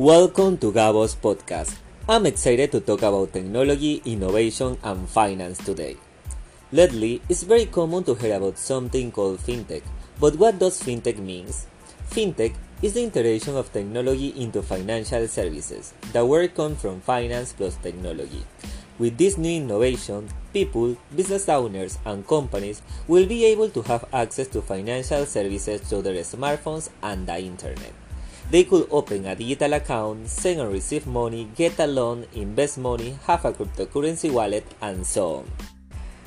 Welcome to Gabos podcast. I'm excited to talk about technology, innovation, and finance today. Lately, it's very common to hear about something called fintech, but what does fintech means? Fintech is the integration of technology into financial services. The word comes from finance plus technology. With this new innovation, people, business owners, and companies will be able to have access to financial services through their smartphones and the internet. They could open a digital account, send or receive money, get a loan, invest money, have a cryptocurrency wallet, and so on.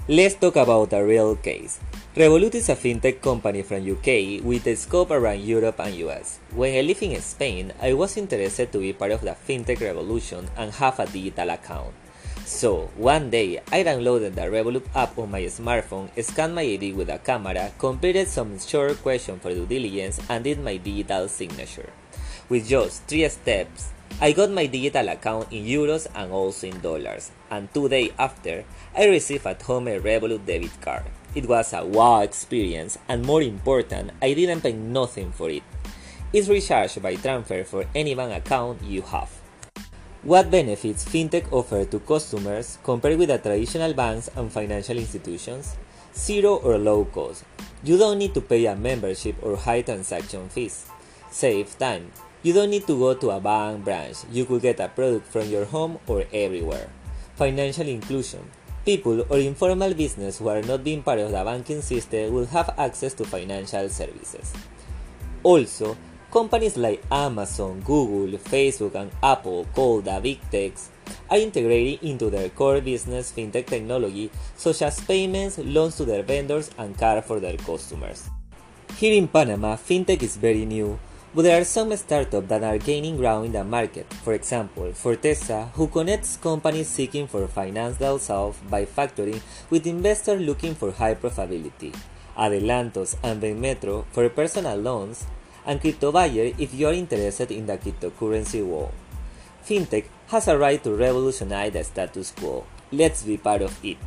Let's talk about a real case. Revolut is a fintech company from UK with a scope around Europe and US. When I lived in Spain, I was interested to be part of the fintech revolution and have a digital account. So, one day, I downloaded the Revolut app on my smartphone, scanned my ID with a camera, completed some short questions for due diligence, and did my digital signature. With just 3 steps, I got my digital account in euros and also in dollars, and two days after, I received at home a Revolut debit card. It was a wow experience, and more important, I didn't pay nothing for it. It's recharged by transfer for any bank account you have. What benefits fintech offer to customers compared with the traditional banks and financial institutions? Zero or low cost. You don't need to pay a membership or high transaction fees. Save time. You don't need to go to a bank branch. You could get a product from your home or everywhere. Financial inclusion. People or informal business who are not being part of the banking system will have access to financial services. Also, Companies like Amazon, Google, Facebook, and Apple, called the big techs, are integrating into their core business fintech technology, such as payments, loans to their vendors, and cards for their customers. Here in Panama, fintech is very new, but there are some startups that are gaining ground in the market. For example, Forteza, who connects companies seeking for finance themselves by factoring with investors looking for high profitability. Adelantos and Benmetro for personal loans, and Cryptobuyer if you are interested in the cryptocurrency world. Fintech has a right to revolutionize the status quo. Let's be part of it.